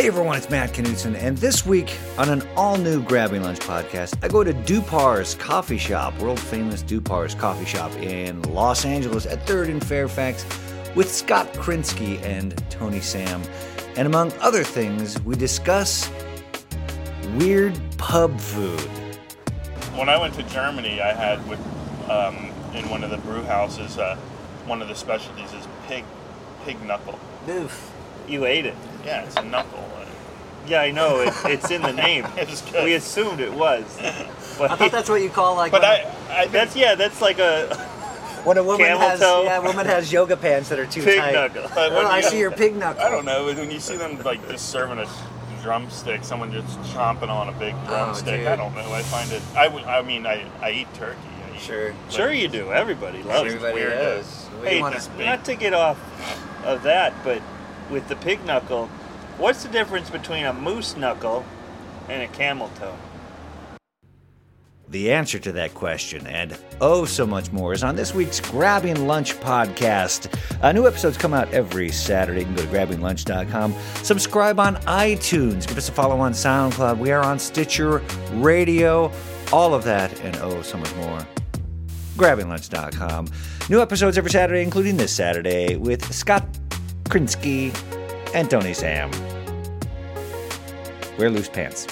Hey everyone, it's Matt Knutson, and this week on an all new Grabbing Lunch podcast, I go to Dupar's Coffee Shop, world famous Dupar's Coffee Shop in Los Angeles at 3rd and Fairfax, with Scott Krinsky and Tony Sam. And among other things, we discuss weird pub food. When I went to Germany, I had with um, in one of the brew houses, uh, one of the specialties is pig pig knuckle. Oof. You ate it. Yeah, it's a knuckle. Yeah, I know. It, it's in the name. It was good. We assumed it was. But I thought that's what you call like But when, I, I that's yeah. That's like a when a woman camel has toe. yeah, a woman has yoga pants that are too pig tight. knuckle. But when Oh, I see your pig knuckle. I don't know. When you see them like just serving a drumstick, someone just chomping on a big oh, drumstick. dude. I don't know. I find it. I, I mean, I, I eat turkey. I eat, Sure. but- Sure, you do. Everybody loves it. Everybody weird, knows. We Hey, wanna- not to get off of that, but with the pig knuckle, what's the difference between a moose knuckle and a camel toe? The answer to that question and oh so much more is on this week's Grabbing Lunch podcast. Uh, new episodes come out every Saturday. You can go to grabbinglunch.com. Subscribe on iTunes. Give us a follow on SoundCloud. We are on Stitcher Radio. All of that and oh so much more. Grabbinglunch.com. New episodes every Saturday, including this Saturday with Scott Krinsky and Tony Sam. Wear loose pants.